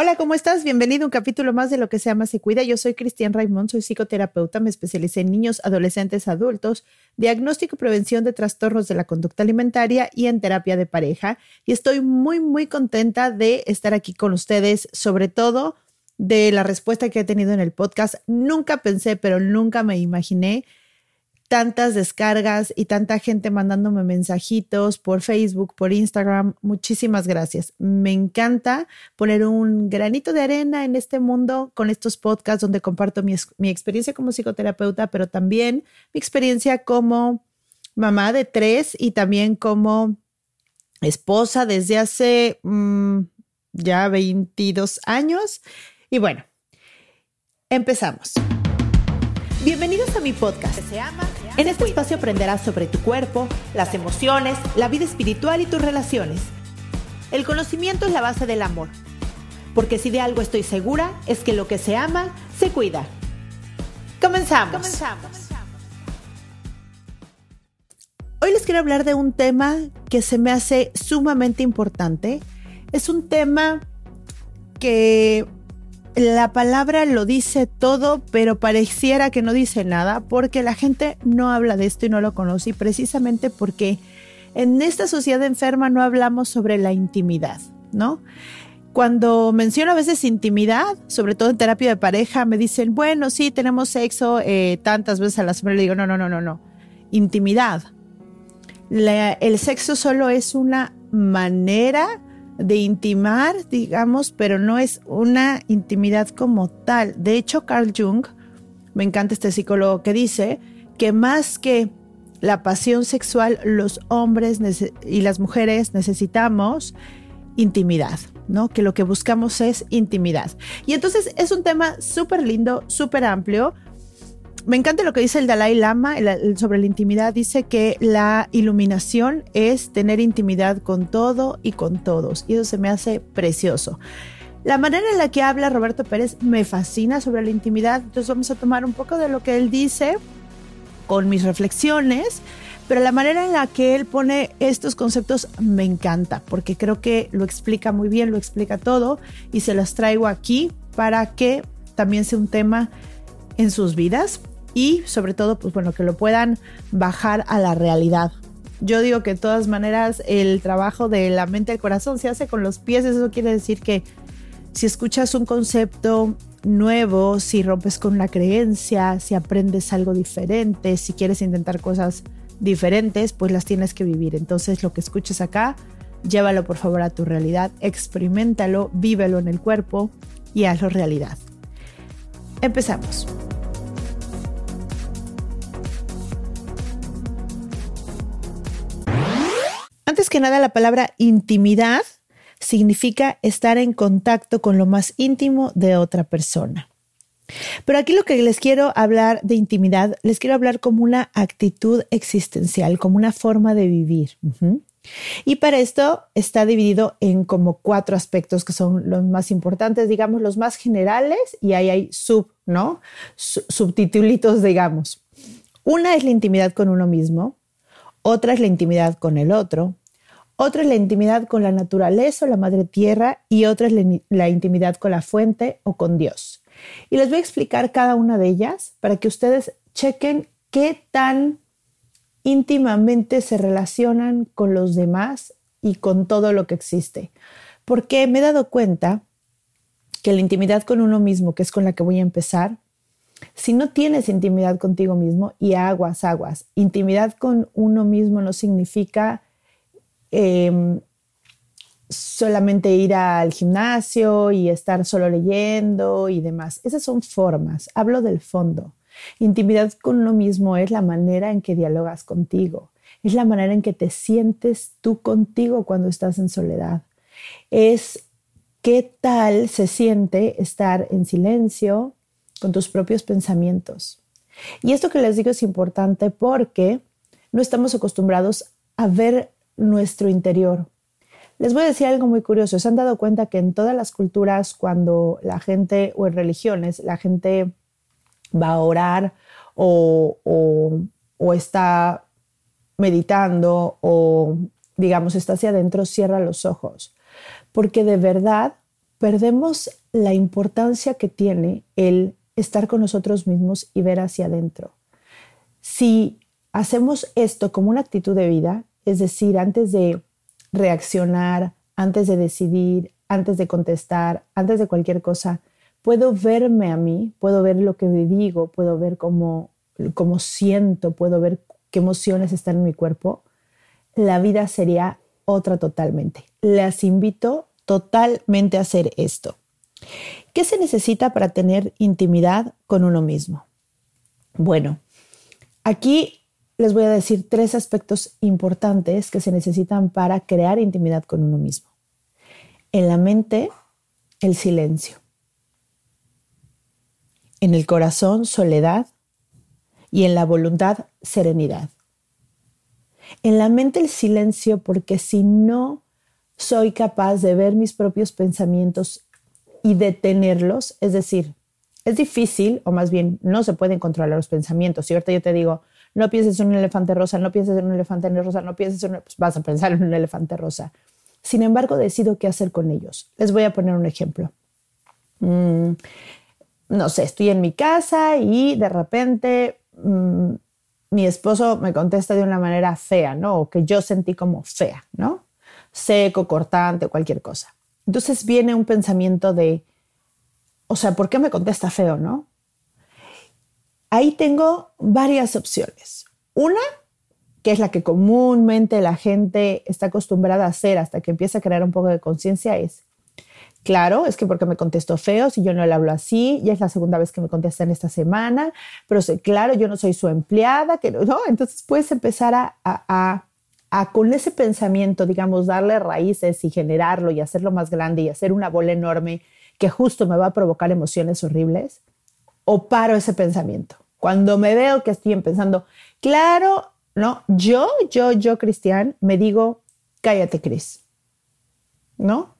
Hola, ¿cómo estás? Bienvenido a un capítulo más de lo que se llama Se Cuida. Yo soy Cristian Raimond, soy psicoterapeuta, me especialicé en niños, adolescentes, adultos, diagnóstico y prevención de trastornos de la conducta alimentaria y en terapia de pareja. Y estoy muy, muy contenta de estar aquí con ustedes, sobre todo de la respuesta que he tenido en el podcast. Nunca pensé, pero nunca me imaginé tantas descargas y tanta gente mandándome mensajitos por Facebook, por Instagram. Muchísimas gracias. Me encanta poner un granito de arena en este mundo con estos podcasts donde comparto mi, experiencia como psicoterapeuta, pero también mi experiencia como mamá de tres y también como esposa desde hace mm, ya 22 años. Y bueno, empezamos. Bienvenidos a mi podcast. En este espacio aprenderás sobre tu cuerpo, las emociones, la vida espiritual y tus relaciones. El conocimiento es la base del amor. Porque si de algo estoy segura, es que lo que se ama, se cuida. Comenzamos. Comenzamos. Hoy les quiero hablar de un tema que se me hace sumamente importante. Es un tema que la palabra lo dice todo, pero pareciera que no dice nada porque la gente no habla de esto y no lo conoce y precisamente porque en esta sociedad enferma no hablamos sobre la intimidad, ¿no? Cuando menciono a veces intimidad, sobre todo en terapia de pareja, me dicen, bueno, sí, tenemos sexo eh, tantas veces a la semana. Le digo, no, no, no, no, no. Intimidad. el sexo solo es una manera de intimar, digamos, pero no es una intimidad como tal. De hecho, Carl Jung, me encanta este psicólogo que dice que más que la pasión sexual, los hombres y las mujeres necesitamos intimidad, ¿no? Que lo que buscamos es intimidad. Y entonces es un tema súper lindo, súper amplio, me encanta lo que dice el Dalai Lama sobre la intimidad. Dice que la iluminación es tener intimidad con todo y con todos. Y eso se me hace precioso. La manera en la que habla Roberto Pérez me fascina sobre la intimidad. Entonces vamos a tomar un poco de lo que él dice con mis reflexiones. Pero la manera en la que él pone estos conceptos me encanta porque creo que lo explica muy bien, lo explica todo y se las traigo aquí para que también sea un tema en sus vidas y sobre todo, pues bueno, que lo puedan bajar a la realidad. Yo digo que de todas maneras el trabajo de la mente al corazón se hace con los pies, eso quiere decir que si escuchas un concepto nuevo, si rompes con la creencia, si aprendes algo diferente, si quieres intentar cosas diferentes, pues las tienes que vivir. Entonces lo que escuches acá, llévalo por favor a tu realidad, experimentalo, vívelo en el cuerpo y hazlo realidad. Empezamos. Antes que nada, la palabra intimidad significa estar en contacto con lo más íntimo de otra persona. Pero aquí lo que les quiero hablar de intimidad, les quiero hablar como una actitud existencial, como una forma de vivir. Y para esto está dividido en como cuatro aspectos que son los más importantes, digamos, los más generales, y ahí hay sub, ¿no? Subtitulitos, digamos. Una es la intimidad con uno mismo, otra es la intimidad con el otro, otra es la intimidad con la naturaleza o la madre tierra y otra es la, intimidad con la fuente o con Dios. Y les voy a explicar cada una de ellas para que ustedes chequen qué tan íntimamente se relacionan con los demás y con todo lo que existe. Porque me he dado cuenta que la intimidad con uno mismo, que es con la que voy a empezar, si no tienes intimidad contigo mismo, y aguas, aguas, intimidad con uno mismo no significa em, solamente ir al gimnasio y estar solo leyendo y demás. Esas son formas. Hablo del fondo. Intimidad con uno mismo es la manera en que dialogas contigo. Es la manera en que te sientes tú contigo cuando estás en soledad. Es ¿qué tal se siente estar en silencio con tus propios pensamientos? Y esto que les digo es importante porque no estamos acostumbrados a ver nuestro interior. Les voy a decir algo muy curioso. ¿Se han dado cuenta que en todas las culturas, cuando la gente, o en religiones, la gente va a orar o, o está meditando o, digamos, está hacia adentro, cierra los ojos? Porque de verdad perdemos la importancia que tiene el estar con nosotros mismos y ver hacia adentro. Si hacemos esto como una actitud de vida, es decir, antes de reaccionar, antes de decidir, antes de contestar, antes de cualquier cosa, puedo verme a mí, puedo ver lo que digo, puedo ver cómo, cómo siento, puedo ver qué emociones están en mi cuerpo, la vida sería otra totalmente. Las invito totalmente a hacer esto. ¿Qué se necesita para tener intimidad con uno mismo? Bueno, aquí les voy a decir tres aspectos importantes que se necesitan para crear intimidad con uno mismo. En la mente, el silencio. En el corazón, soledad. Y en la voluntad, serenidad. En la mente, el silencio, porque si no soy capaz de ver mis propios pensamientos y detenerlos, es decir, es difícil, o más bien no se pueden controlar los pensamientos. Si ahorita yo te digo, no pienses en un elefante rosa, no pienses en un elefante rosa, no pienses en un... Pues vas a pensar en un elefante rosa. Sin embargo, decido qué hacer con ellos. Les voy a poner un ejemplo. Mm, no sé, estoy en mi casa y de repente mm, mi esposo me contesta de una manera fea, ¿no? O que yo sentí como fea, ¿no? Seco, cortante, cualquier cosa. Entonces viene un pensamiento de, o sea, ¿por qué me contesta feo, no? Ahí tengo varias opciones. Una, que es la que comúnmente la gente está acostumbrada a hacer hasta que empieza a crear un poco de conciencia, es, claro, es que porque me contestó feo, si yo no le hablo así, ya es la segunda vez que me contesta en esta semana, pero claro, yo no soy su empleada, que no, entonces puedes empezar a, con ese pensamiento, digamos, darle raíces y generarlo y hacerlo más grande y hacer una bola enorme que justo me va a provocar emociones horribles o paro ese pensamiento. Cuando me veo que estoy pensando, claro, no, yo, yo, yo, Cristian, me digo, cállate, Cris. ¿No?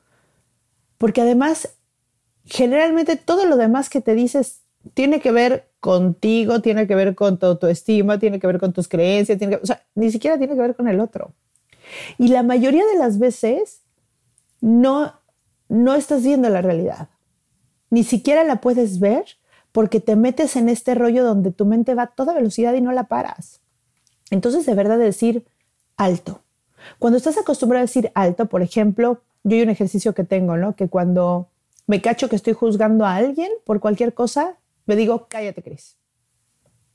Porque además, generalmente todo lo demás que te dices tiene que ver contigo, tiene que ver con tu autoestima, tiene que ver con tus creencias, tiene que, o sea, ni siquiera tiene que ver con el otro. Y la mayoría de las veces no, no estás viendo la realidad. Ni siquiera la puedes ver porque te metes en este rollo donde tu mente va a toda velocidad y no la paras. Entonces, de verdad, decir alto. Cuando estás acostumbrado a decir alto, por ejemplo, yo hay un ejercicio que tengo, ¿no? Que cuando me cacho que estoy juzgando a alguien por cualquier cosa, me digo, cállate, Cris.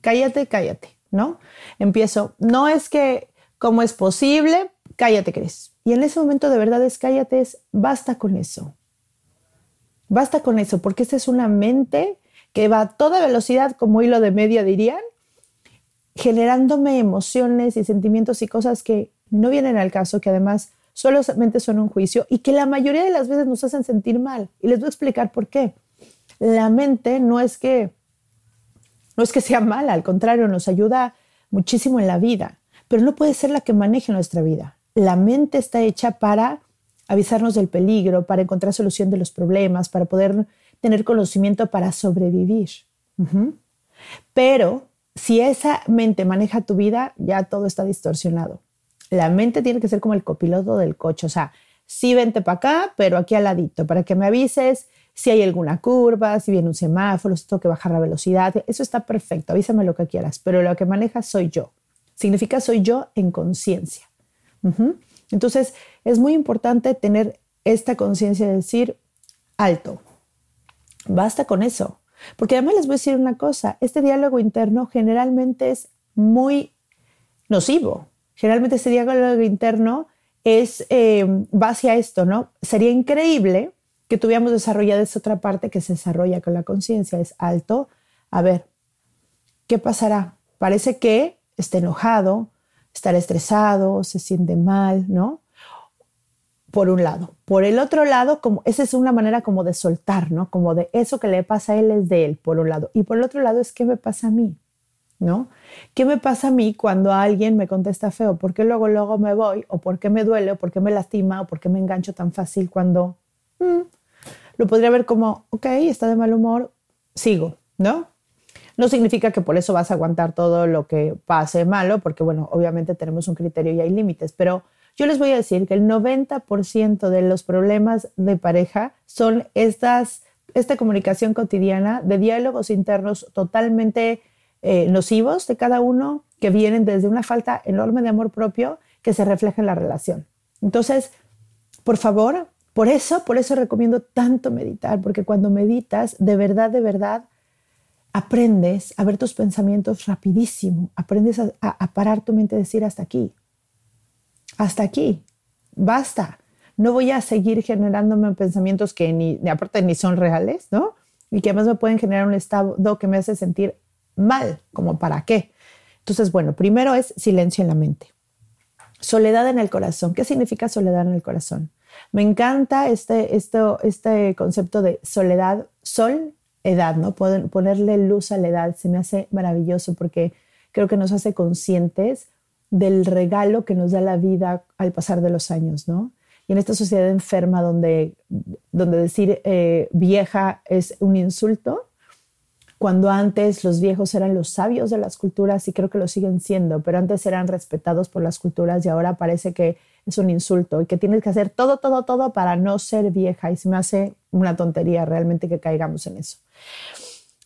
Cállate, cállate, ¿no? Empiezo, no es que, ¿cómo es posible? Cállate, Cris. Y en ese momento de verdad es cállate, es basta con eso. Basta con eso, porque esa es una mente que va a toda velocidad, como hilo de media dirían, generándome emociones y sentimientos y cosas que no vienen al caso, que además solamente son un juicio y que la mayoría de las veces nos hacen sentir mal. Y les voy a explicar por qué. La mente no es que no es que sea mala, al contrario, nos ayuda muchísimo en la vida, pero no puede ser la que maneje nuestra vida. La mente está hecha para avisarnos del peligro, para encontrar solución de los problemas, para poder tener conocimiento para sobrevivir. Pero si esa mente maneja tu vida, ya todo está distorsionado. La mente tiene que ser como el copiloto del coche, o sea, sí vente para acá, pero aquí al ladito, para que me avises si hay alguna curva, si viene un semáforo, si tengo que bajar la velocidad, eso está perfecto, avísame lo que quieras, pero lo que maneja soy yo. Significa soy yo en conciencia. Entonces, es muy importante tener esta conciencia de decir, alto, Basta con eso. Porque además les voy a decir una cosa, este diálogo interno generalmente es muy nocivo. Generalmente este diálogo interno es eh, base a esto, ¿no? Sería increíble que tuviéramos desarrollada esa otra parte que se desarrolla con la conciencia, es alto. A ver, ¿qué pasará? Parece que está enojado, estará estresado, se siente mal, ¿no? por un lado. Por el otro lado, como esa es una manera como de soltar, ¿no? Como de eso que le pasa a él es de él, por un lado. Y por el otro lado es qué me pasa a mí, ¿no? ¿Qué me pasa a mí cuando alguien me contesta feo? ¿Por qué luego, luego me voy? ¿O por qué me duele? ¿O por qué me lastima? ¿O por qué me engancho tan fácil cuando... Mm, lo podría ver como, ok, está de mal humor, sigo, ¿no? No significa que por eso vas a aguantar todo lo que pase malo, porque bueno, obviamente tenemos un criterio y hay límites, pero yo les voy a decir que el 90% de los problemas de pareja son estas, esta comunicación cotidiana de diálogos internos totalmente eh, nocivos de cada uno que vienen desde una falta enorme de amor propio que se refleja en la relación. Entonces, por favor, por eso, por eso recomiendo tanto meditar, porque cuando meditas, de verdad, de verdad, aprendes a ver tus pensamientos rapidísimo, aprendes a, parar tu mente y decir hasta aquí, hasta aquí, basta. No voy a seguir generándome pensamientos que ni, aparte ni son reales, ¿no? Y que además me pueden generar un estado que me hace sentir mal, como para qué. Entonces, bueno, primero es silencio en la mente. Soledad en el corazón. ¿Qué significa soledad en el corazón? Me encanta este, este concepto de soledad, sol, edad, ¿no? Ponerle luz a la edad se me hace maravilloso porque creo que nos hace conscientes del regalo que nos da la vida al pasar de los años, ¿no? Y en esta sociedad enferma donde, donde decir eh, vieja es un insulto, cuando antes los viejos eran los sabios de las culturas y creo que lo siguen siendo, pero antes eran respetados por las culturas y ahora parece que es un insulto y que tienes que hacer todo, todo, todo para no ser vieja y se me hace una tontería realmente que caigamos en eso.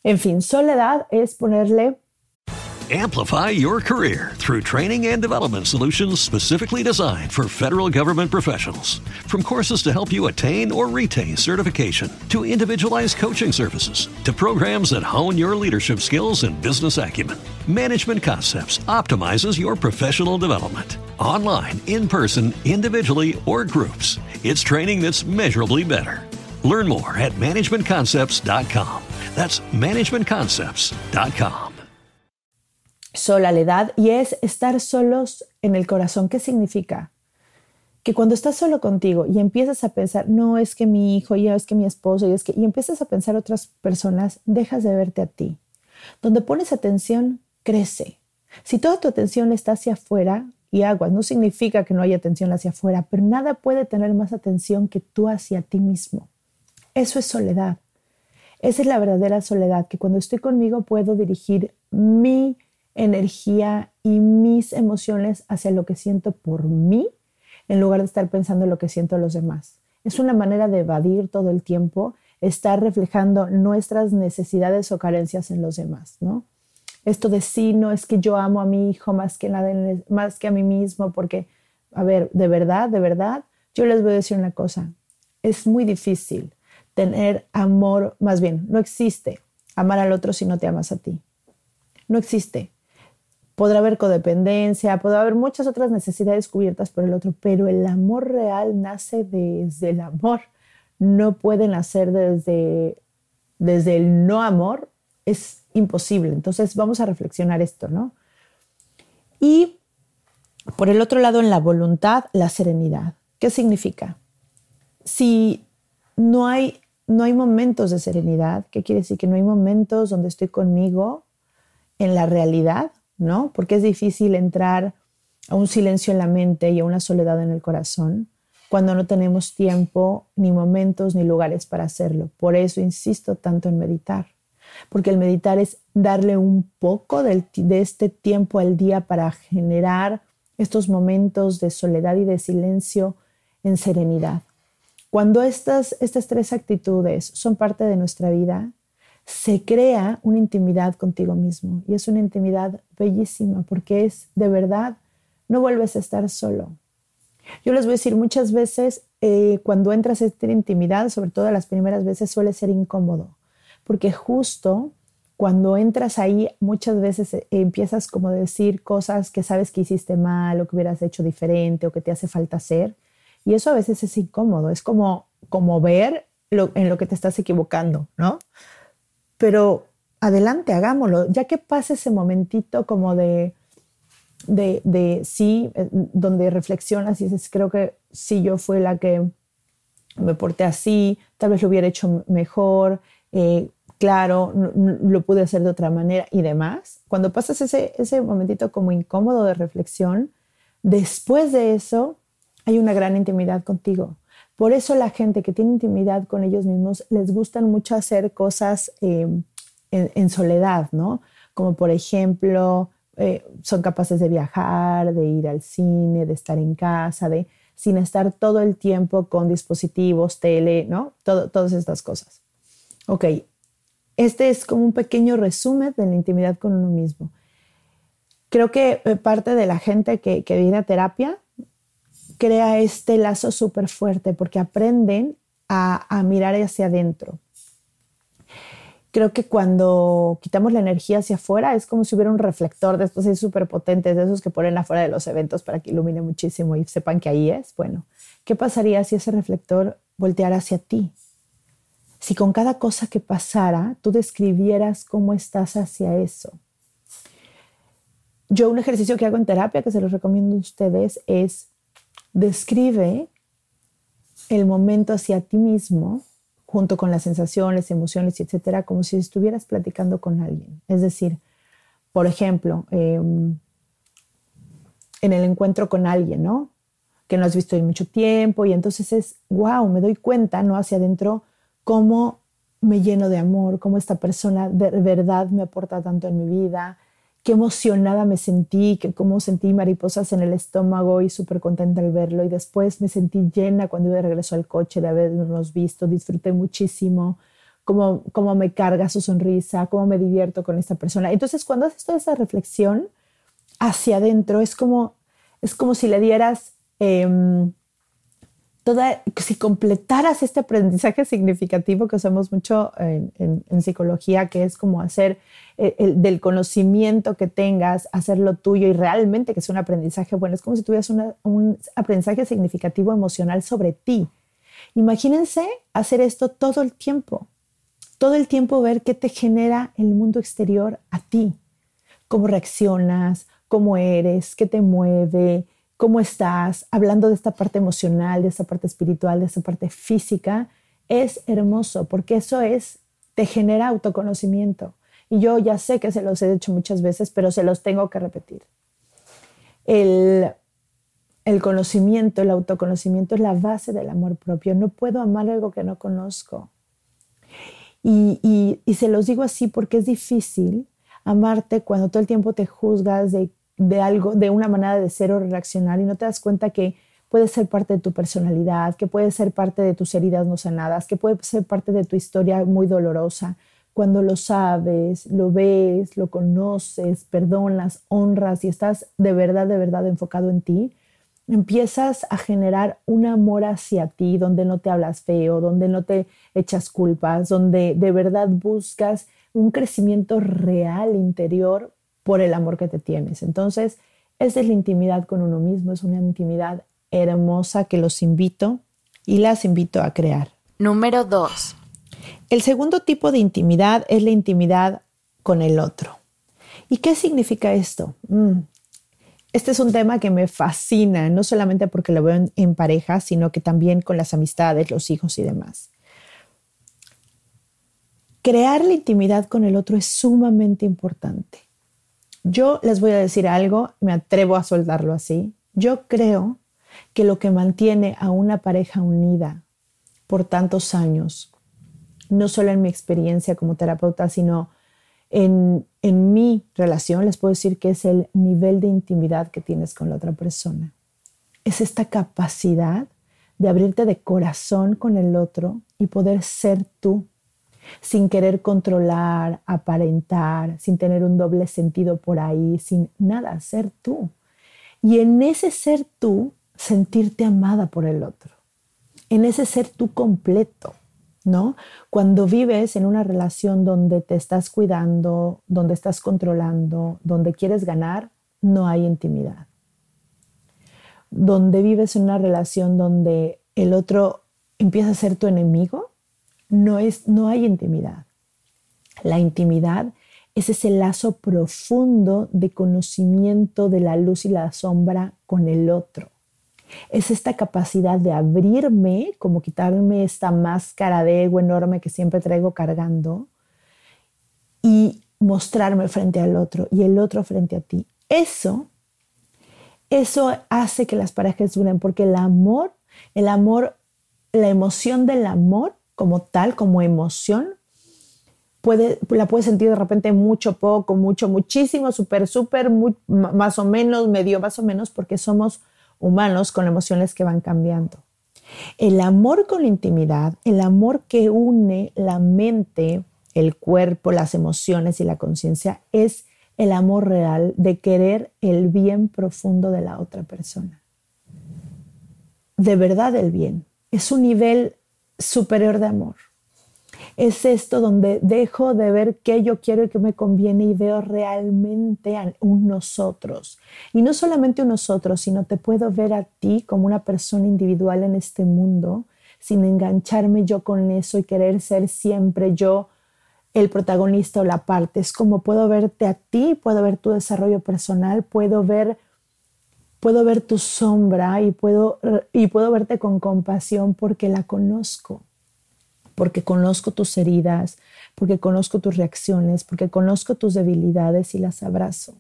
En fin, soledad es ponerle Amplify your career through training and development solutions specifically designed for federal government professionals. From courses to help you attain or retain certification, to individualized coaching services, to programs that hone your leadership skills and business acumen, Management Concepts optimizes your professional development. Online, in person, individually, or groups, it's training that's measurably better. Learn more at managementconcepts.com. That's managementconcepts.com. soledad y es estar solos en el corazón. ¿Qué significa? Que cuando estás solo contigo y empiezas a pensar, no es que mi hijo, ya es que mi esposo, y es que, y empiezas a pensar otras personas, dejas de verte a ti. Donde pones atención, crece. Si toda tu atención está hacia afuera, y aguas, no significa que no haya atención hacia afuera, pero nada puede tener más atención que tú hacia ti mismo. Eso es soledad. Esa es la verdadera soledad, que cuando estoy conmigo puedo dirigir mi energía y mis emociones hacia lo que siento por mí en lugar de estar pensando en lo que siento a los demás. Es una manera de evadir todo el tiempo, estar reflejando nuestras necesidades o carencias en los demás, ¿no? Esto de sí, no es que yo amo a mi hijo más que, más que a mí mismo, porque, a ver, de verdad, de verdad, yo les voy a decir una cosa, es muy difícil tener amor, más bien, no existe amar al otro si no te amas a ti. No existe podrá haber codependencia, podrá haber muchas otras necesidades cubiertas por el otro, pero el amor real nace desde el amor, no puede nacer desde, desde el no amor, es imposible. Entonces vamos a reflexionar esto, ¿no? Y por el otro lado, en la voluntad, la serenidad. ¿Qué significa? Si no hay, no hay momentos de serenidad, ¿qué quiere decir? Que no hay momentos donde estoy conmigo en la realidad, ¿no? Porque es difícil entrar a un silencio en la mente y a una soledad en el corazón cuando no tenemos tiempo, ni momentos, ni lugares para hacerlo. Por eso insisto tanto en meditar, porque el meditar es darle un poco de este tiempo al día para generar estos momentos de soledad y de silencio en serenidad. Cuando estas, estas tres actitudes son parte de nuestra vida, se crea una intimidad contigo mismo y es una intimidad bellísima porque es de verdad, no vuelves a estar solo. Yo les voy a decir, muchas veces eh, cuando entras a esta intimidad, sobre todo las primeras veces, suele ser incómodo, porque justo cuando entras ahí, muchas veces eh, empiezas como a decir cosas que sabes que hiciste mal o que hubieras hecho diferente o que te hace falta hacer, y eso a veces es incómodo, es como, como ver en lo que te estás equivocando, ¿no? pero adelante, hagámoslo, ya que pasa ese momentito como de, de, sí, eh, donde reflexionas y dices, creo que si yo fui la que me porté así, tal vez lo hubiera hecho mejor, eh, claro, lo pude hacer de otra manera y demás. Cuando pasas ese, ese momentito como incómodo de reflexión, después de eso hay una gran intimidad contigo. Por eso la gente que tiene intimidad con ellos mismos les gustan mucho hacer cosas em, en, soledad, ¿no? Como por ejemplo, eh, son capaces de viajar, de ir al cine, de estar en casa, de sin estar todo el tiempo con dispositivos, tele, ¿no? todas estas cosas. Ok, este es como un pequeño resumen de la intimidad con uno mismo. Creo que eh, parte de la gente que, viene a terapia crea este lazo súper fuerte porque aprenden a, mirar hacia adentro. Creo que cuando quitamos la energía hacia afuera es como si hubiera un reflector de estos así súper potentes, de esos que ponen afuera de los eventos para que ilumine muchísimo y sepan que ahí es. Bueno, ¿qué pasaría si ese reflector volteara hacia ti? Si con cada cosa que pasara tú describieras cómo estás hacia eso. Yo un ejercicio que hago en terapia, que se los recomiendo a ustedes, es describe el momento hacia ti mismo, junto con las sensaciones, emociones, etcétera, como si estuvieras platicando con alguien. Es decir, por ejemplo, em, en el encuentro con alguien, ¿no? Que no has visto en mucho tiempo y entonces es, wow, me doy cuenta, ¿no? Hacia adentro, cómo me lleno de amor, cómo esta persona de verdad me aporta tanto en mi vida, qué emocionada me sentí, que cómo sentí mariposas en el estómago y súper contenta al verlo. Y después me sentí llena cuando iba de regreso al coche de habernos visto, disfruté muchísimo, cómo, cómo me carga su sonrisa, cómo me divierto con esta persona. Entonces, cuando haces toda esa reflexión hacia adentro, es como, es como si le dieras... Si completaras este aprendizaje significativo que usamos mucho en, psicología, que es como hacer eh, el, del conocimiento que tengas, hacerlo tuyo y realmente que es un aprendizaje bueno, es como si tuvieras un aprendizaje significativo emocional sobre ti. Imagínense hacer esto todo el tiempo, todo el tiempo ver qué te genera el mundo exterior a ti, cómo reaccionas, cómo eres, qué te mueve, cómo estás, hablando de esta parte emocional, de esta parte espiritual, de esta parte física, es hermoso porque eso es, te genera autoconocimiento. Y yo ya sé que se los he dicho muchas veces, pero se los tengo que repetir. El, el conocimiento, el autoconocimiento es la base del amor propio. No puedo amar algo que no conozco. Y, y, y, se los digo así porque es difícil amarte cuando todo el tiempo te juzgas de de algo, de una manera de ser o reaccionar y no te das cuenta que puede ser parte de tu personalidad, que puede ser parte de tus heridas no sanadas, que puede ser parte de tu historia muy dolorosa. Cuando lo sabes, lo ves, lo conoces, perdonas, honras y estás de verdad, de verdad enfocado en ti, empiezas a generar un amor hacia ti donde no te hablas feo, donde no te echas culpas, donde de verdad buscas un crecimiento real interior por el amor que te tienes. Entonces, esa es la intimidad con uno mismo, es una intimidad hermosa que los invito y las invito a crear. Número dos. El segundo tipo de intimidad es la intimidad con el otro. ¿Y qué significa esto? Mm, este es un tema que me fascina, no solamente porque lo veo en, en pareja, sino que también con las amistades, los hijos y demás. Crear la intimidad con el otro es sumamente importante. Yo les voy a decir algo, me atrevo a soltarlo así. Yo creo que lo que mantiene a una pareja unida por tantos años, no solo en mi experiencia como terapeuta, sino en, en mi relación, les puedo decir que es el nivel de intimidad que tienes con la otra persona. Es esta capacidad de abrirte de corazón con el otro y poder ser tú sin querer controlar, aparentar, sin tener un doble sentido por ahí, sin nada, ser tú. Y en ese ser tú, sentirte amada por el otro. En ese ser tú completo, ¿no? Cuando vives en una relación donde te estás cuidando, donde estás controlando, donde quieres ganar, no hay intimidad. Donde vives en una relación donde el otro empieza a ser tu enemigo, no, es, no hay intimidad. La intimidad es ese lazo profundo de conocimiento de la luz y la sombra con el otro. Es esta capacidad de abrirme, como quitarme esta máscara de ego enorme que siempre traigo cargando y mostrarme frente al otro y el otro frente a ti. Eso, eso hace que las parejas duren porque el amor, el amor, la emoción del amor como tal, como emoción, puede, la puedes sentir de repente mucho, poco, mucho, muchísimo, súper, súper, más o menos, medio, más o menos, porque somos humanos con emociones que van cambiando. El amor con la intimidad, el amor que une la mente, el cuerpo, las emociones y la conciencia, es el amor real de querer el bien profundo de la otra persona. De verdad el bien. Es un nivel superior de amor es esto donde dejo de ver qué yo quiero y qué me conviene y veo realmente a un nosotros. Y no solamente un nosotros, sino te puedo ver a ti como una persona individual en este mundo, sin engancharme yo con eso y querer ser siempre yo el protagonista o la parte. Es como puedo verte a ti, puedo ver tu desarrollo personal, puedo ver puedo ver tu sombra y puedo y puedo verte con compasión porque la conozco porque conozco tus heridas, porque conozco tus reacciones, porque conozco tus debilidades y las abrazo.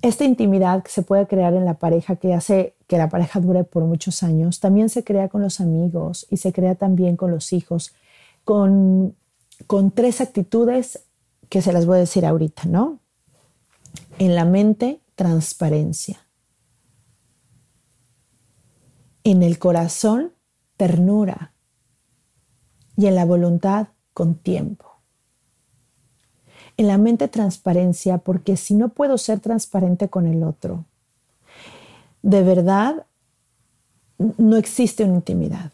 Esta intimidad que se puede crear en la pareja, que hace que la pareja dure por muchos años, también se crea con los amigos y se crea también con los hijos, con, con tres actitudes que se las voy a decir ahorita, ¿no? En la mente, transparencia. En el corazón, ternura y en la voluntad con tiempo. En la mente transparencia, porque si no puedo ser transparente con el otro, de verdad no existe una intimidad.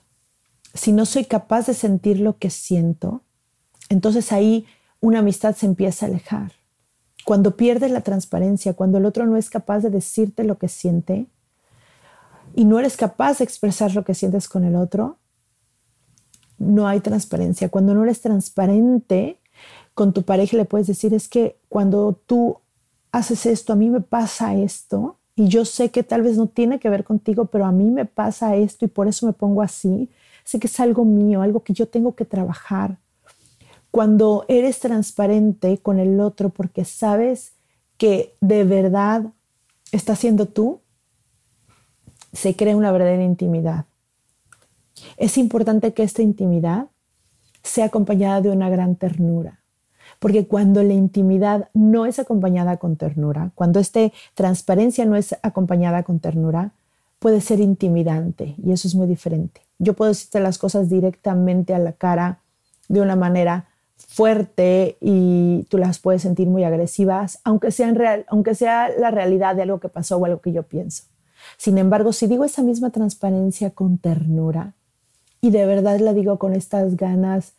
Si no soy capaz de sentir lo que siento, entonces ahí una amistad se empieza a alejar. Cuando pierdes la transparencia, cuando el otro no es capaz de decirte lo que siente y no eres capaz de expresar lo que sientes con el otro, no hay transparencia. Cuando no eres transparente con tu pareja, le puedes decir, es que cuando tú haces esto, a mí me pasa esto, y yo sé que tal vez no tiene que ver contigo, pero a mí me pasa esto y por eso me pongo así. Sé que es algo mío, algo que yo tengo que trabajar. Cuando eres transparente con el otro porque sabes que de verdad está siendo tú, se crea una verdadera intimidad. Es importante que esta intimidad sea acompañada de una gran ternura, porque cuando la intimidad no es acompañada con ternura, cuando esta transparencia no es acompañada con ternura, puede ser intimidante y eso es muy diferente. Yo puedo decirte las cosas directamente a la cara de una manera fuerte y tú las puedes sentir muy agresivas, aunque sea, real, aunque sea la realidad de algo que pasó o algo que yo pienso. Sin embargo, si digo esa misma transparencia con ternura, y de verdad la digo con estas ganas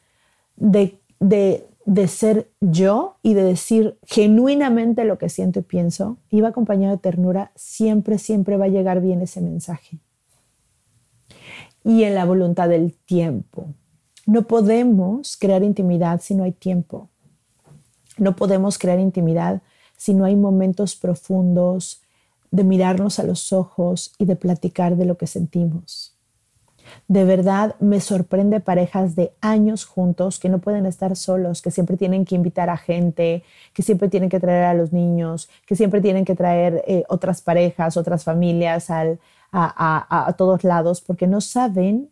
de, de, de, ser yo y de decir genuinamente lo que siento y pienso, va acompañado de ternura, siempre, siempre va a llegar bien ese mensaje. Y en la voluntad del tiempo. No podemos crear intimidad si no hay tiempo. No podemos crear intimidad si no hay momentos profundos de mirarnos a los ojos y de platicar de lo que sentimos. De verdad me sorprende parejas de años juntos que no pueden estar solos, que siempre tienen que invitar a gente, que siempre tienen que traer a los niños, que siempre tienen que traer eh, otras parejas, otras familias al, a, a todos lados, porque no saben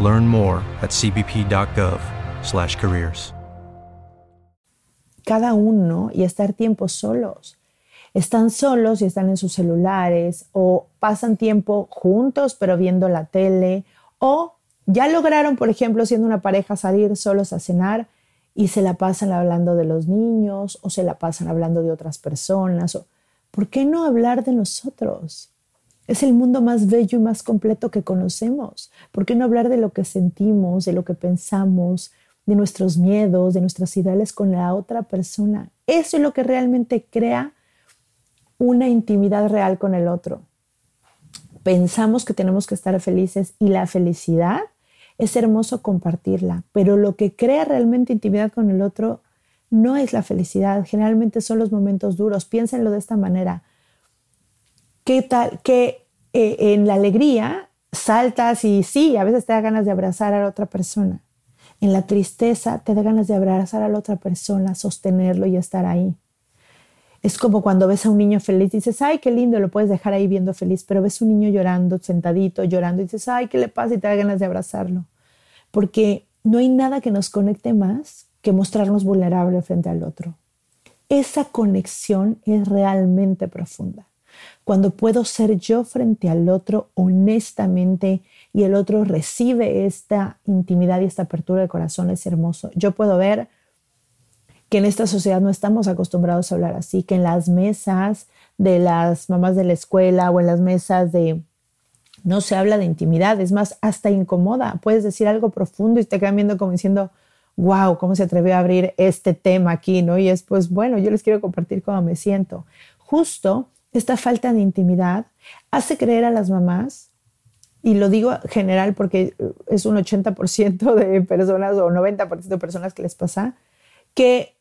Learn more at cbp.gov/careers. Cada uno y estar tiempo solos. Están solos y están en sus celulares o pasan tiempo juntos pero viendo la tele o ya lograron, por ejemplo, siendo una pareja salir solos a cenar y se la pasan hablando de los niños o se la pasan hablando de otras personas. ¿Por qué no hablar de nosotros? Es el mundo más bello y más completo que conocemos. ¿Por qué no hablar de lo que sentimos, de lo que pensamos, de nuestros miedos, de nuestras ideales con la otra persona? Eso es lo que realmente crea una intimidad real con el otro. Pensamos que tenemos que estar felices y la felicidad es hermoso compartirla, pero lo que crea realmente intimidad con el otro no es la felicidad, generalmente son los momentos duros. Piénsenlo de esta manera. ¿Qué tal que eh, en la alegría saltas y sí, a veces te da ganas de abrazar a la otra persona? En la tristeza te da ganas de abrazar a la otra persona, sostenerlo y estar ahí. Es como cuando ves a un niño feliz y dices, ay, qué lindo, lo puedes dejar ahí viendo feliz, pero ves a un niño llorando, sentadito, llorando y dices, ay, ¿qué le pasa? Y te da ganas de abrazarlo. Porque no hay nada que nos conecte más que mostrarnos vulnerables frente al otro. Esa conexión es realmente profunda. Cuando puedo ser yo frente al otro honestamente y el otro recibe esta intimidad y esta apertura de corazón, es hermoso. Yo puedo ver que en esta sociedad no estamos acostumbrados a hablar así, que en las mesas de las mamás de la escuela o en las mesas de... No se habla de intimidad, es más, hasta incomoda. Puedes decir algo profundo y te quedan viendo como diciendo, wow, ¿cómo se atrevió a abrir este tema aquí? ¿no? Y es, pues bueno, yo les quiero compartir cómo me siento. Justo esta falta de intimidad hace creer a las mamás, y lo digo general porque es un 80% de personas o 90% de personas que les pasa, que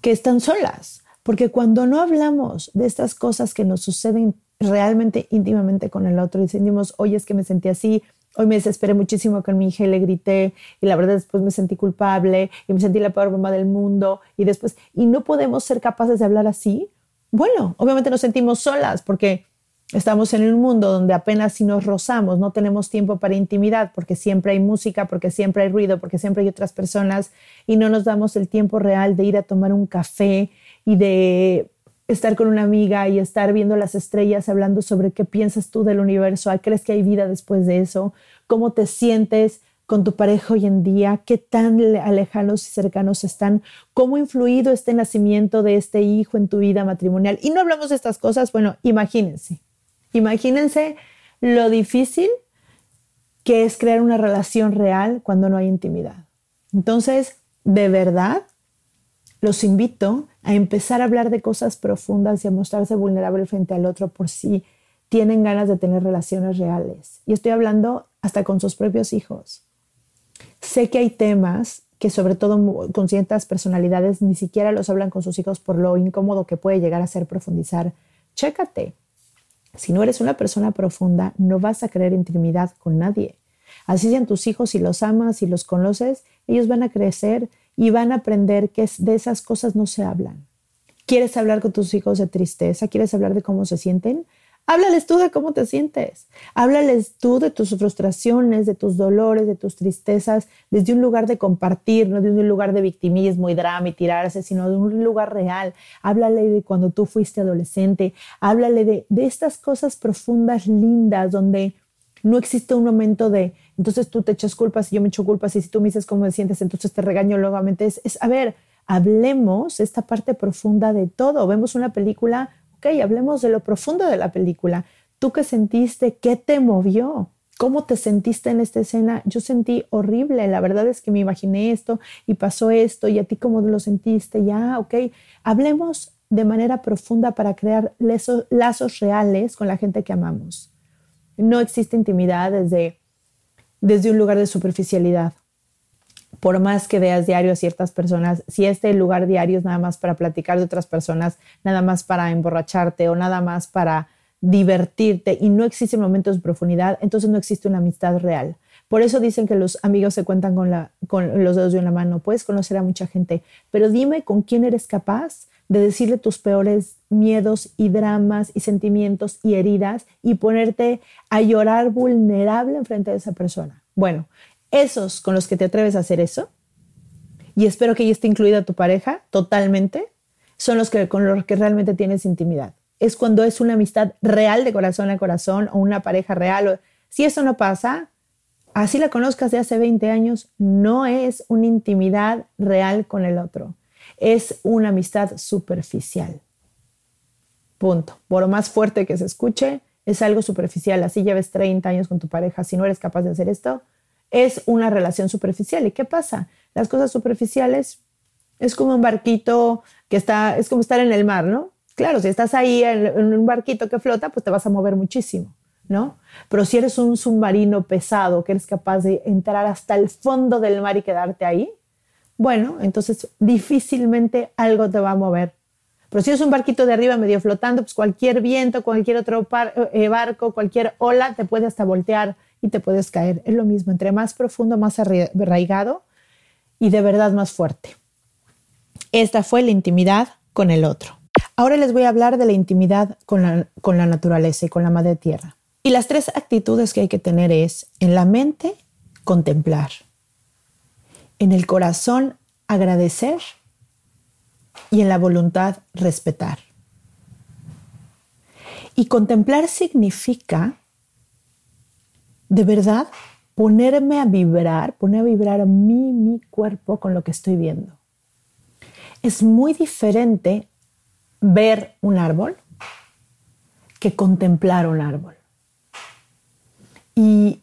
que están solas, porque cuando no hablamos de estas cosas que nos suceden realmente íntimamente con el otro y decimos, oye, es que me sentí así, hoy me desesperé muchísimo con mi hija le grité y la verdad después me sentí culpable y me sentí la peor mamá del mundo y después, y no podemos ser capaces de hablar así, bueno, obviamente nos sentimos solas porque Estamos en un mundo donde apenas si nos rozamos, no tenemos tiempo para intimidad porque siempre hay música, porque siempre hay ruido, porque siempre hay otras personas y no nos damos el tiempo real de ir a tomar un café y de estar con una amiga y estar viendo las estrellas hablando sobre qué piensas tú del universo, ¿crees que hay vida después de eso? ¿Cómo te sientes con tu pareja hoy en día? ¿Qué tan alejados y cercanos están? ¿Cómo ha influido este nacimiento de este hijo en tu vida matrimonial? Y no hablamos de estas cosas, bueno, imagínense Imagínense lo difícil que es crear una relación real cuando no hay intimidad. Entonces, de verdad, los invito a empezar a hablar de cosas profundas y a mostrarse vulnerable frente al otro por si tienen ganas de tener relaciones reales. Y estoy hablando hasta con sus propios hijos. Sé que hay temas que sobre todo con ciertas personalidades ni siquiera los hablan con sus hijos por lo incómodo que puede llegar a ser profundizar. Chécate, si no eres una persona profunda, no vas a crear intimidad con nadie. Así sean tus hijos, si los amas y los conoces, ellos van a crecer y van a aprender que de esas cosas no se hablan. ¿Quieres hablar con tus hijos de tristeza? ¿Quieres hablar de cómo se sienten? Háblales tú de cómo te sientes. Háblales tú de tus frustraciones, de tus dolores, de tus tristezas, desde un lugar de compartir, no desde un lugar de victimismo y drama y tirarse, sino de un lugar real. Háblale de cuando tú fuiste adolescente. Háblale de, de estas cosas profundas, lindas, donde no existe un momento de, entonces tú te echas culpas y yo me echo culpas y si tú me dices cómo te sientes, entonces te regaño nuevamente. Es, es a ver, hablemos esta parte profunda de todo. Vemos una película ok, hablemos de lo profundo de la película. ¿Tú qué sentiste? ¿Qué te movió? ¿Cómo te sentiste en esta escena? Yo sentí horrible. La verdad es que me imaginé esto y pasó esto y a ti cómo lo sentiste. Ya, ok. Hablemos de manera profunda para crear lazos, reales con la gente que amamos. No existe intimidad desde, desde un lugar de superficialidad por más que veas diario a ciertas personas, si este lugar diario es nada más para platicar de otras personas, nada más para emborracharte o nada más para divertirte y no existen momentos de profundidad, entonces no existe una amistad real. Por eso dicen que los amigos se cuentan con, la, con los dedos de una mano. Puedes conocer a mucha gente, pero dime con quién eres capaz de decirle tus peores miedos y dramas y sentimientos y heridas y ponerte a llorar vulnerable enfrente de esa persona. Bueno, esos con los que te atreves a hacer eso, y espero que ya esté incluida tu pareja totalmente, son los que con los que realmente tienes intimidad. Es cuando es una amistad real de corazón a corazón o una pareja real. Si eso no pasa, así la conozcas de hace 20 años, no es una intimidad real con el otro. Es una amistad superficial. Punto. Por más fuerte que se escuche, es algo superficial. Así lleves 30 años con tu pareja. Si no eres capaz de hacer esto, es una relación superficial. ¿Y qué pasa? Las cosas superficiales es como un barquito que está, es como estar en el mar, ¿no? Claro, si estás ahí en, un barquito que flota, pues te vas a mover muchísimo, ¿no? Pero si eres un submarino pesado, que eres capaz de entrar hasta el fondo del mar y quedarte ahí, bueno, entonces difícilmente algo te va a mover. Pero si es un barquito de arriba medio flotando, pues cualquier viento, cualquier otro eh, barco, cualquier ola te puede hasta voltear y te puedes caer. Es lo mismo, entre más profundo, más arraigado y de verdad más fuerte. Esta fue la intimidad con el otro. Ahora les voy a hablar de la intimidad con la, con la naturaleza y con la madre tierra. Y las tres actitudes que hay que tener es en la mente contemplar, en el corazón agradecer y en la voluntad respetar. Y contemplar significa de verdad ponerme a vibrar, poner a vibrar a mí, mi cuerpo con lo que estoy viendo. Es muy diferente ver un árbol que contemplar un árbol. Y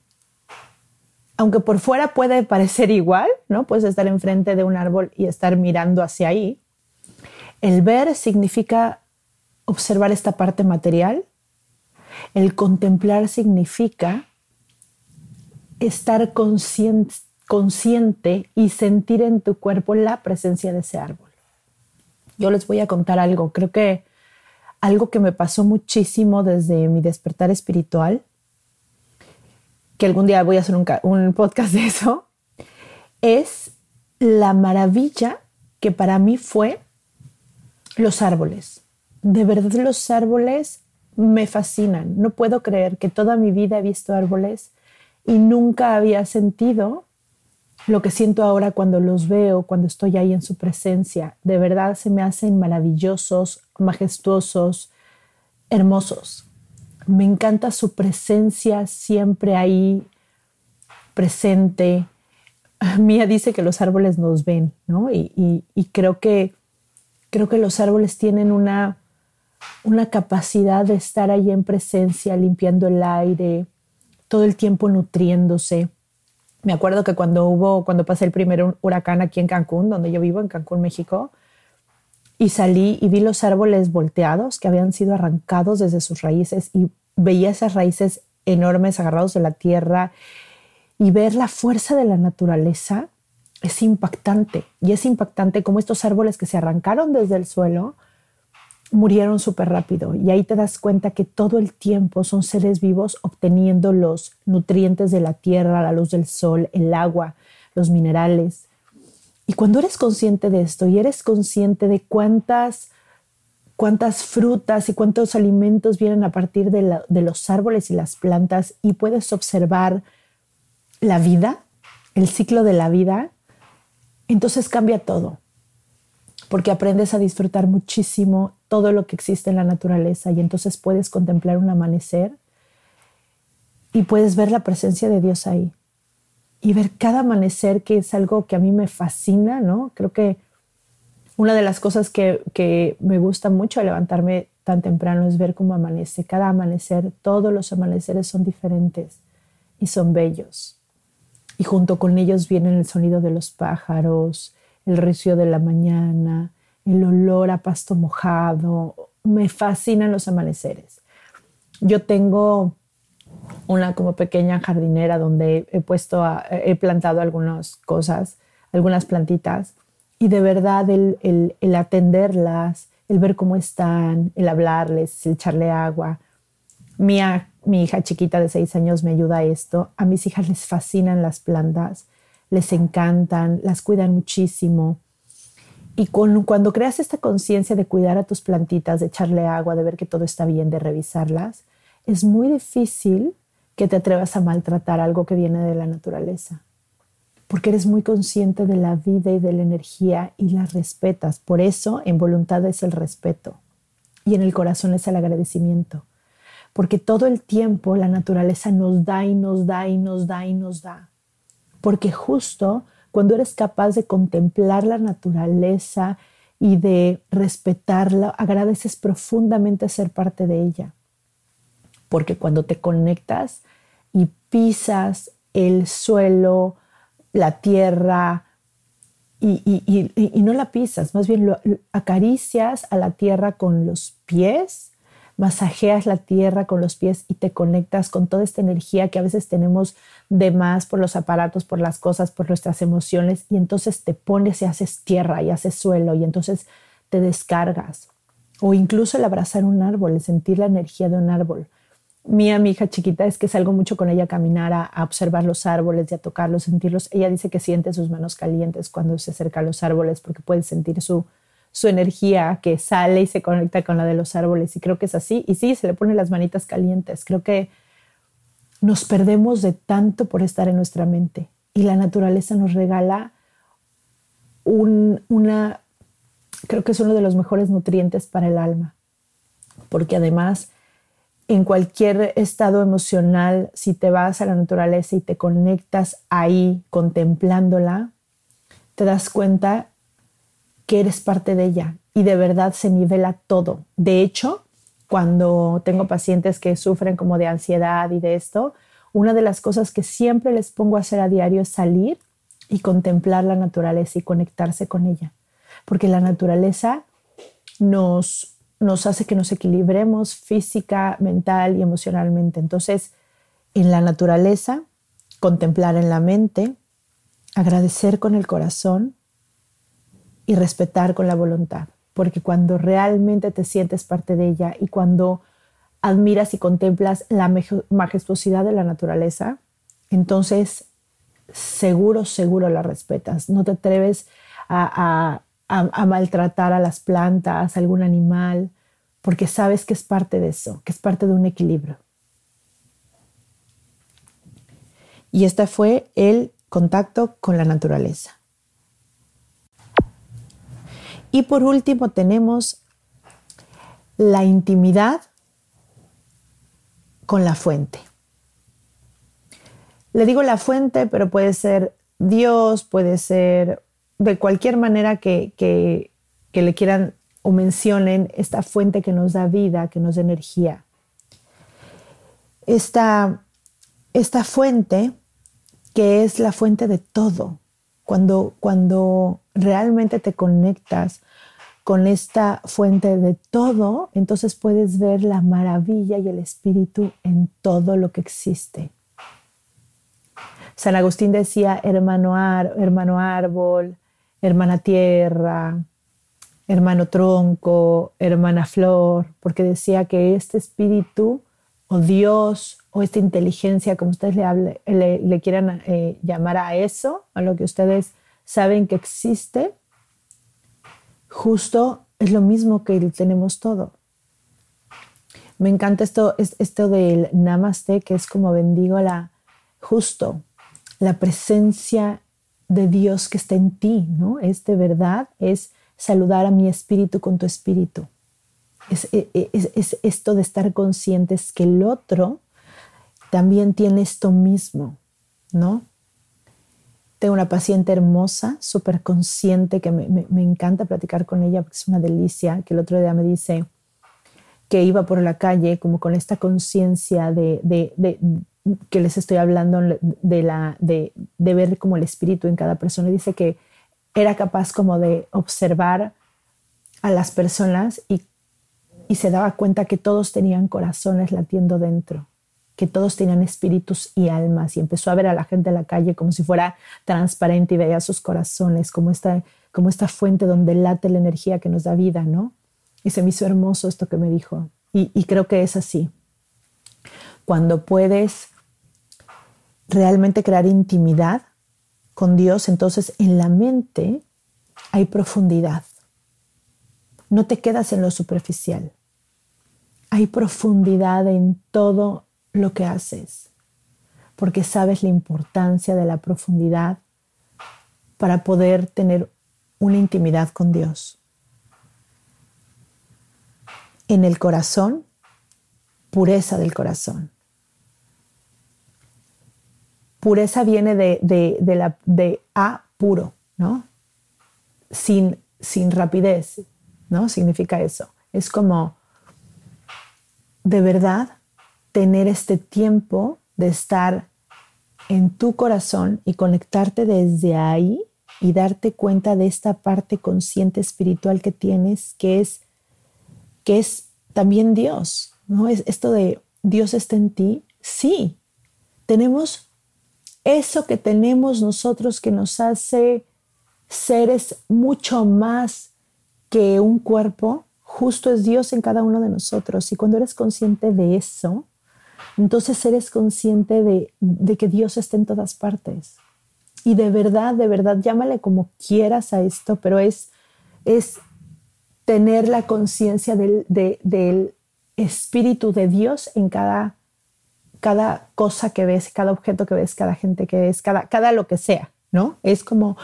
aunque por fuera puede parecer igual, ¿no? Puedes estar enfrente de un árbol y estar mirando hacia ahí. El ver significa observar esta parte material. El contemplar significa estar consciente, y sentir en tu cuerpo la presencia de ese árbol. Yo les voy a contar algo, creo que algo que me pasó muchísimo desde mi despertar espiritual, que algún día voy a hacer un, un podcast de eso, es la maravilla que para mí fue los árboles. De verdad los árboles me fascinan. No puedo creer que toda mi vida he visto árboles y nunca había sentido lo que siento ahora cuando los veo, cuando estoy ahí en su presencia. De verdad se me hacen maravillosos, majestuosos, hermosos. Me encanta su presencia siempre ahí, presente. Mía dice que los árboles nos ven, ¿no? Y, creo, que, creo que los árboles tienen una, una capacidad de estar ahí en presencia, limpiando el aire, todo el tiempo nutriéndose. Me acuerdo que cuando hubo, cuando pasé el primer huracán aquí en Cancún, donde yo vivo, en Cancún, México, y salí y vi los árboles volteados que habían sido arrancados desde sus raíces y veía esas raíces enormes agarrados de la tierra y ver la fuerza de la naturaleza es impactante. Y es impactante como estos árboles que se arrancaron desde el suelo murieron súper rápido y ahí te das cuenta que todo el tiempo son seres vivos obteniendo los nutrientes de la tierra, la luz del sol, el agua, los minerales. Y cuando eres consciente de esto y eres consciente de cuántas, cuántas frutas y cuántos alimentos vienen a partir de, de los árboles y las plantas y puedes observar la vida, el ciclo de la vida, entonces cambia todo porque aprendes a disfrutar muchísimo todo lo que existe en la naturaleza y entonces puedes contemplar un amanecer y puedes ver la presencia de Dios ahí y ver cada amanecer que es algo que a mí me fascina, ¿no? Creo que una de las cosas que, que me gusta mucho al levantarme tan temprano es ver cómo amanece. Cada amanecer, todos los amaneceres son diferentes y son bellos. Y junto con ellos viene el sonido de los pájaros, el recio de la mañana, el olor a pasto mojado. Me fascinan los amaneceres. Yo tengo una como pequeña jardinera donde he puesto, he plantado algunas cosas, algunas plantitas y de verdad el, el, atenderlas, el ver cómo están, el hablarles, el echarle agua. Mi, mi hija chiquita de seis años me ayuda a esto. A mis hijas les fascinan las plantas les encantan, las cuidan muchísimo. Y cuando creas esta conciencia de cuidar a tus plantitas, de echarle agua, de ver que todo está bien, de revisarlas, es muy difícil que te atrevas a maltratar algo que viene de la naturaleza, porque eres muy consciente de la vida y de la energía y la respetas. Por eso en voluntad es el respeto. Y en el corazón es el agradecimiento, porque todo el tiempo la naturaleza nos da y nos da y nos da y nos da, porque justo cuando eres capaz de contemplar la naturaleza y de respetarla, agradeces profundamente ser parte de ella. Porque cuando te conectas y pisas el suelo, la tierra, y, no la pisas, más bien acaricias a la tierra con los pies, masajeas la tierra con los pies y te conectas con toda esta energía que a veces tenemos de más por los aparatos, por las cosas, por nuestras emociones y entonces te pones y haces tierra y haces suelo y entonces te descargas. O incluso el abrazar un árbol, el sentir la energía de un árbol. Mía, mi hija chiquita, es que salgo mucho con ella a caminar, a, observar los árboles y a tocarlos, sentirlos. Ella dice que siente sus manos calientes cuando se acerca a los árboles porque puede sentir su, su energía que sale y se conecta con la de los árboles. Y creo que es así. Y sí, se le ponen las manitas calientes. Creo que nos perdemos de tanto por estar en nuestra mente. Y la naturaleza nos regala un, una, creo que es uno de los mejores nutrientes para el alma. Porque además, en cualquier estado emocional, si te vas a la naturaleza y te conectas ahí contemplándola, te das cuenta que eres parte de ella y de verdad se nivela todo. De hecho, cuando tengo pacientes que sufren como de ansiedad y de esto, una de las cosas que siempre les pongo a hacer a diario es salir y contemplar la naturaleza y conectarse con ella. Porque la naturaleza nos, nos hace que nos equilibremos física, mental y emocionalmente. Entonces, en la naturaleza, contemplar en la mente, agradecer con el corazón y respetar con la voluntad, porque cuando realmente te sientes parte de ella y cuando admiras y contemplas la majestuosidad de la naturaleza, entonces seguro, seguro la respetas. No te atreves a, maltratar a las plantas, a algún animal, porque sabes que es parte de eso, que es parte de un equilibrio. Y este fue el contacto con la naturaleza. Y por último tenemos la intimidad con la fuente. Le digo la fuente, pero puede ser Dios, puede ser de cualquier manera que, que, le quieran o mencionen esta fuente que nos da vida, que nos da energía. Esta, esta fuente que es la fuente de todo, cuando, cuando realmente te conectas con esta fuente de todo, entonces puedes ver la maravilla y el espíritu en todo lo que existe. San Agustín decía hermano, árbol, hermana tierra, hermano tronco, hermana flor, porque decía que este espíritu o Dios o esta inteligencia, como ustedes le, le, quieran eh, llamar a eso, a lo que ustedes saben que existe, justo es lo mismo que tenemos todo. Me encanta esto, esto del namaste, que es como bendigo la, justo la presencia de Dios que está en ti, ¿no? Es de verdad, es saludar a mi espíritu con tu espíritu. Es, e, e, es, es, esto de estar conscientes que el otro también tiene esto mismo, ¿no? Tengo una paciente hermosa, súper consciente, que me, encanta platicar con ella porque es una delicia, que el otro día me dice que iba por la calle como con esta conciencia de, que les estoy hablando de, ver como el espíritu en cada persona. Y dice que era capaz como de observar a las personas y se daba cuenta que todos tenían corazones latiendo dentro que todos tenían espíritus y almas y empezó a ver a la gente en la calle como si fuera transparente y veía sus corazones como esta, como esta fuente donde late la energía que nos da vida, ¿no? Y se me hizo hermoso esto que me dijo. Y, y creo que es así. Cuando puedes realmente crear intimidad con Dios, entonces en la mente hay profundidad. No te quedas en lo superficial. Hay profundidad en todo lo que haces, porque sabes la importancia de la profundidad para poder tener una intimidad con Dios. En el corazón, pureza del corazón. Pureza viene de, de, la, de A puro, ¿no? Sin, sin rapidez, ¿no? Significa eso. Es como de verdad tener este tiempo de estar en tu corazón y conectarte desde ahí y darte cuenta de esta parte consciente espiritual que tienes, que es, que es también Dios, ¿no? Es esto de Dios está en ti. Sí, tenemos eso que tenemos nosotros que nos hace seres mucho más que un cuerpo, justo es Dios en cada uno de nosotros. Y cuando eres consciente de eso, entonces eres consciente de, que Dios está en todas partes. Y de verdad, de verdad, llámale como quieras a esto, pero es, es tener la conciencia del, del, Espíritu de Dios en cada, cada cosa que ves, cada objeto que ves, cada gente que ves, cada, cada lo que sea, ¿no? Es como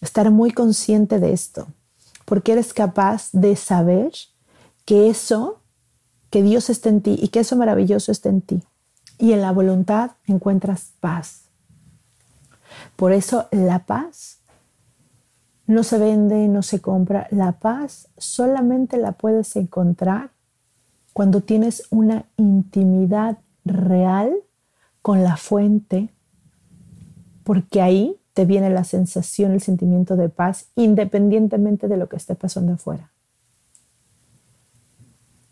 estar muy consciente de esto, porque eres capaz de saber que eso, que Dios está en ti y que eso maravilloso está en ti. Y en la voluntad encuentras paz. Por eso la paz no se vende, no se compra. La paz solamente la puedes encontrar cuando tienes una intimidad real con la fuente, porque ahí te viene la sensación, el sentimiento de paz, independientemente de lo que esté pasando afuera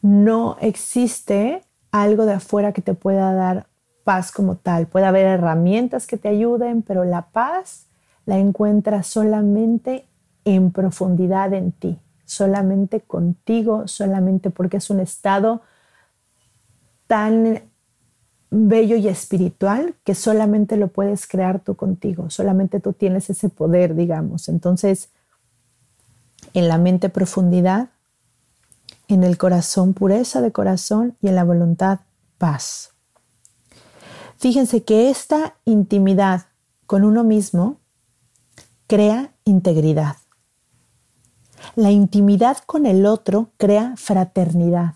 no existe algo de afuera que te pueda dar paz como tal. Puede haber herramientas que te ayuden, pero la paz la encuentras solamente en profundidad en ti, solamente contigo, solamente porque es un estado tan bello y espiritual que solamente lo puedes crear tú contigo, solamente tú tienes ese poder, digamos. Entonces, en la mente profundidad en el corazón pureza de corazón y en la voluntad paz. Fíjense que esta intimidad con uno mismo crea integridad. La intimidad con el otro crea fraternidad.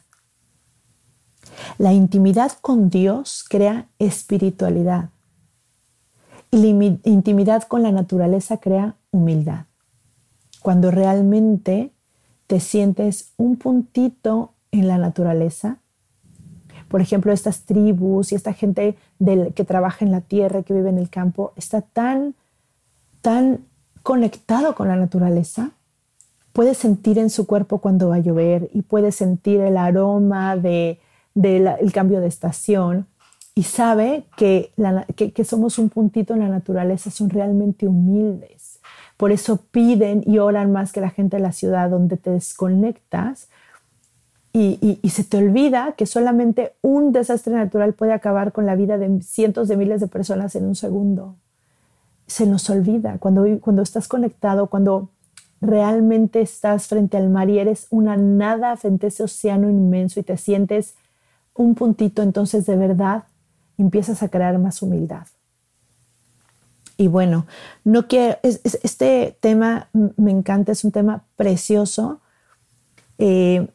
La intimidad con Dios crea espiritualidad. Y la intimidad con la naturaleza crea humildad. Cuando realmente te sientes un puntito en la naturaleza. Por ejemplo, estas tribus y esta gente que trabaja en la tierra, que vive en el campo, está tan, tan conectado con la naturaleza. Puede sentir en su cuerpo cuando va a llover y puede sentir el aroma del de, cambio de estación y sabe que, que somos un puntito en la naturaleza, son realmente humildes por eso piden y oran más que la gente de la ciudad donde te desconectas y, se te olvida que solamente un desastre natural puede acabar con la vida de cientos de miles de personas en un segundo. Se nos olvida cuando, cuando estás conectado, cuando realmente estás frente al mar y eres una nada frente a ese océano inmenso y te sientes un puntito, entonces de verdad empiezas a crear más humildad. Y bueno, no quiero, este tema me encanta, es un tema precioso. Eh,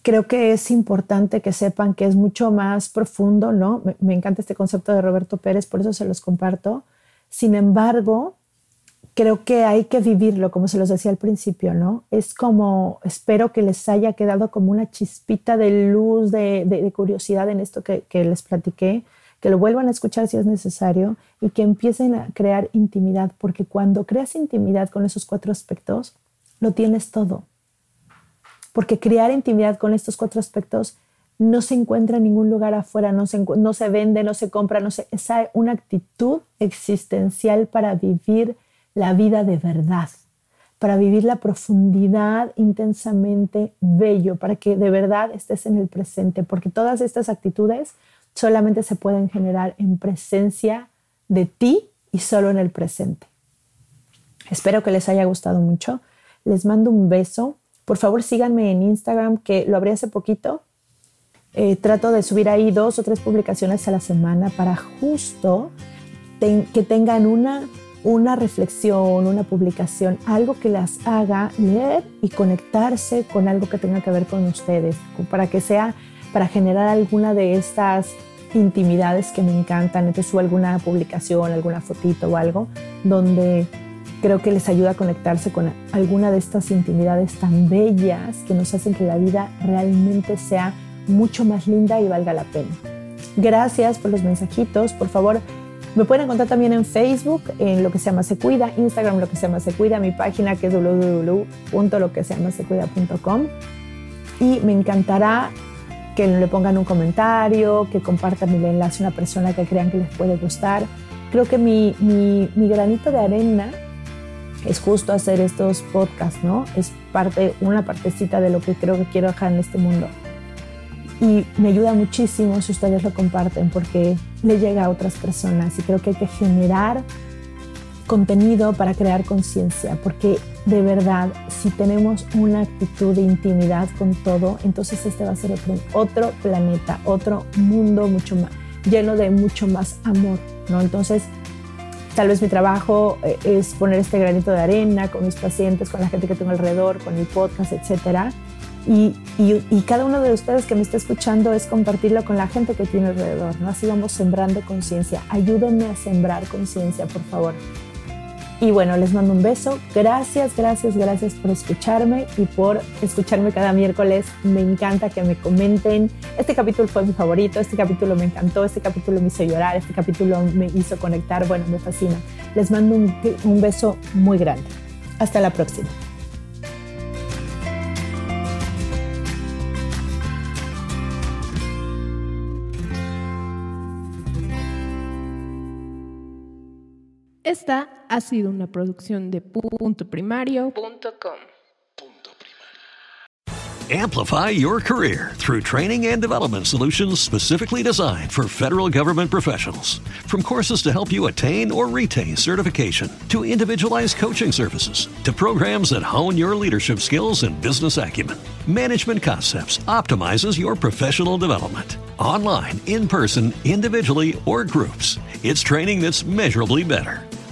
creo que es importante que sepan que es mucho más profundo, ¿no? Me, encanta este concepto de Roberto Pérez, por eso se los comparto. Sin embargo, creo que hay que vivirlo, como se los decía al principio, ¿no? Es como, espero que les haya quedado como una chispita de luz, de, de, curiosidad en esto que, que les platiqué que lo vuelvan a escuchar si es necesario y que empiecen a crear intimidad, porque cuando creas intimidad con esos cuatro aspectos, lo tienes todo. Porque crear intimidad con estos cuatro aspectos no se encuentra en ningún lugar afuera, no se, no se vende, no se compra, no se, es una actitud existencial para vivir la vida de verdad, para vivir la profundidad intensamente bello, para que de verdad estés en el presente, porque todas estas actitudes solamente se pueden generar en presencia de ti y solo en el presente. Espero que les haya gustado mucho. Les mando un beso. Por favor, síganme en Instagram, que lo abrí hace poquito. Eh, trato de subir ahí dos o tres publicaciones a la semana para justo que tengan una, una reflexión, una publicación, algo que las haga leer y conectarse con algo que tenga que ver con ustedes, para que sea, para generar alguna de estas intimidades que me encantan. Entonces subo alguna publicación, alguna fotito o algo donde creo que les ayuda a conectarse con alguna de estas intimidades tan bellas que nos hacen que la vida realmente sea mucho más linda y valga la pena. Gracias por los mensajitos. Por favor, me pueden encontrar también en Facebook, en lo que se llama Se Cuida, Instagram, lo que se llama Se Cuida, mi página que es www.loqueseamasecuida.com. Y me encantará que le pongan un comentario, que compartan el enlace a una persona que crean que les puede gustar. Creo que mi, mi, granito de arena es justo hacer estos podcasts, ¿no? Es parte, una partecita de lo que creo que quiero dejar en este mundo. Y me ayuda muchísimo si ustedes lo comparten porque le llega a otras personas y creo que hay que generar contenido para crear conciencia, porque de verdad, si tenemos una actitud de intimidad con todo, entonces este va a ser otro, otro planeta, otro mundo mucho más lleno de mucho más amor, ¿no? Entonces, Tal vez mi trabajo eh, es poner este granito de arena con mis pacientes, con la gente que tengo alrededor, con el podcast, etc. Y, y, cada uno de ustedes que me está escuchando es compartirlo con la gente que tiene alrededor, ¿no? Así vamos sembrando conciencia. Ayúdenme a sembrar conciencia, por favor. Y bueno, les mando un beso. Gracias, gracias, gracias por escucharme y por escucharme cada miércoles. Me encanta que me comenten. Este capítulo fue mi favorito, este capítulo me encantó, este capítulo me hizo llorar, este capítulo me hizo conectar. Bueno, me fascina. Les mando un, un beso muy grande. Hasta la próxima. Esta ha sido una producción de puntoprimario.com. Amplify your career through training and development solutions specifically designed for federal government professionals. From courses to help you attain or retain certification, to individualized coaching services, to programs that hone your leadership skills and business acumen, Management Concepts optimizes your professional development. Online, in person, individually, or groups, it's training that's measurably better.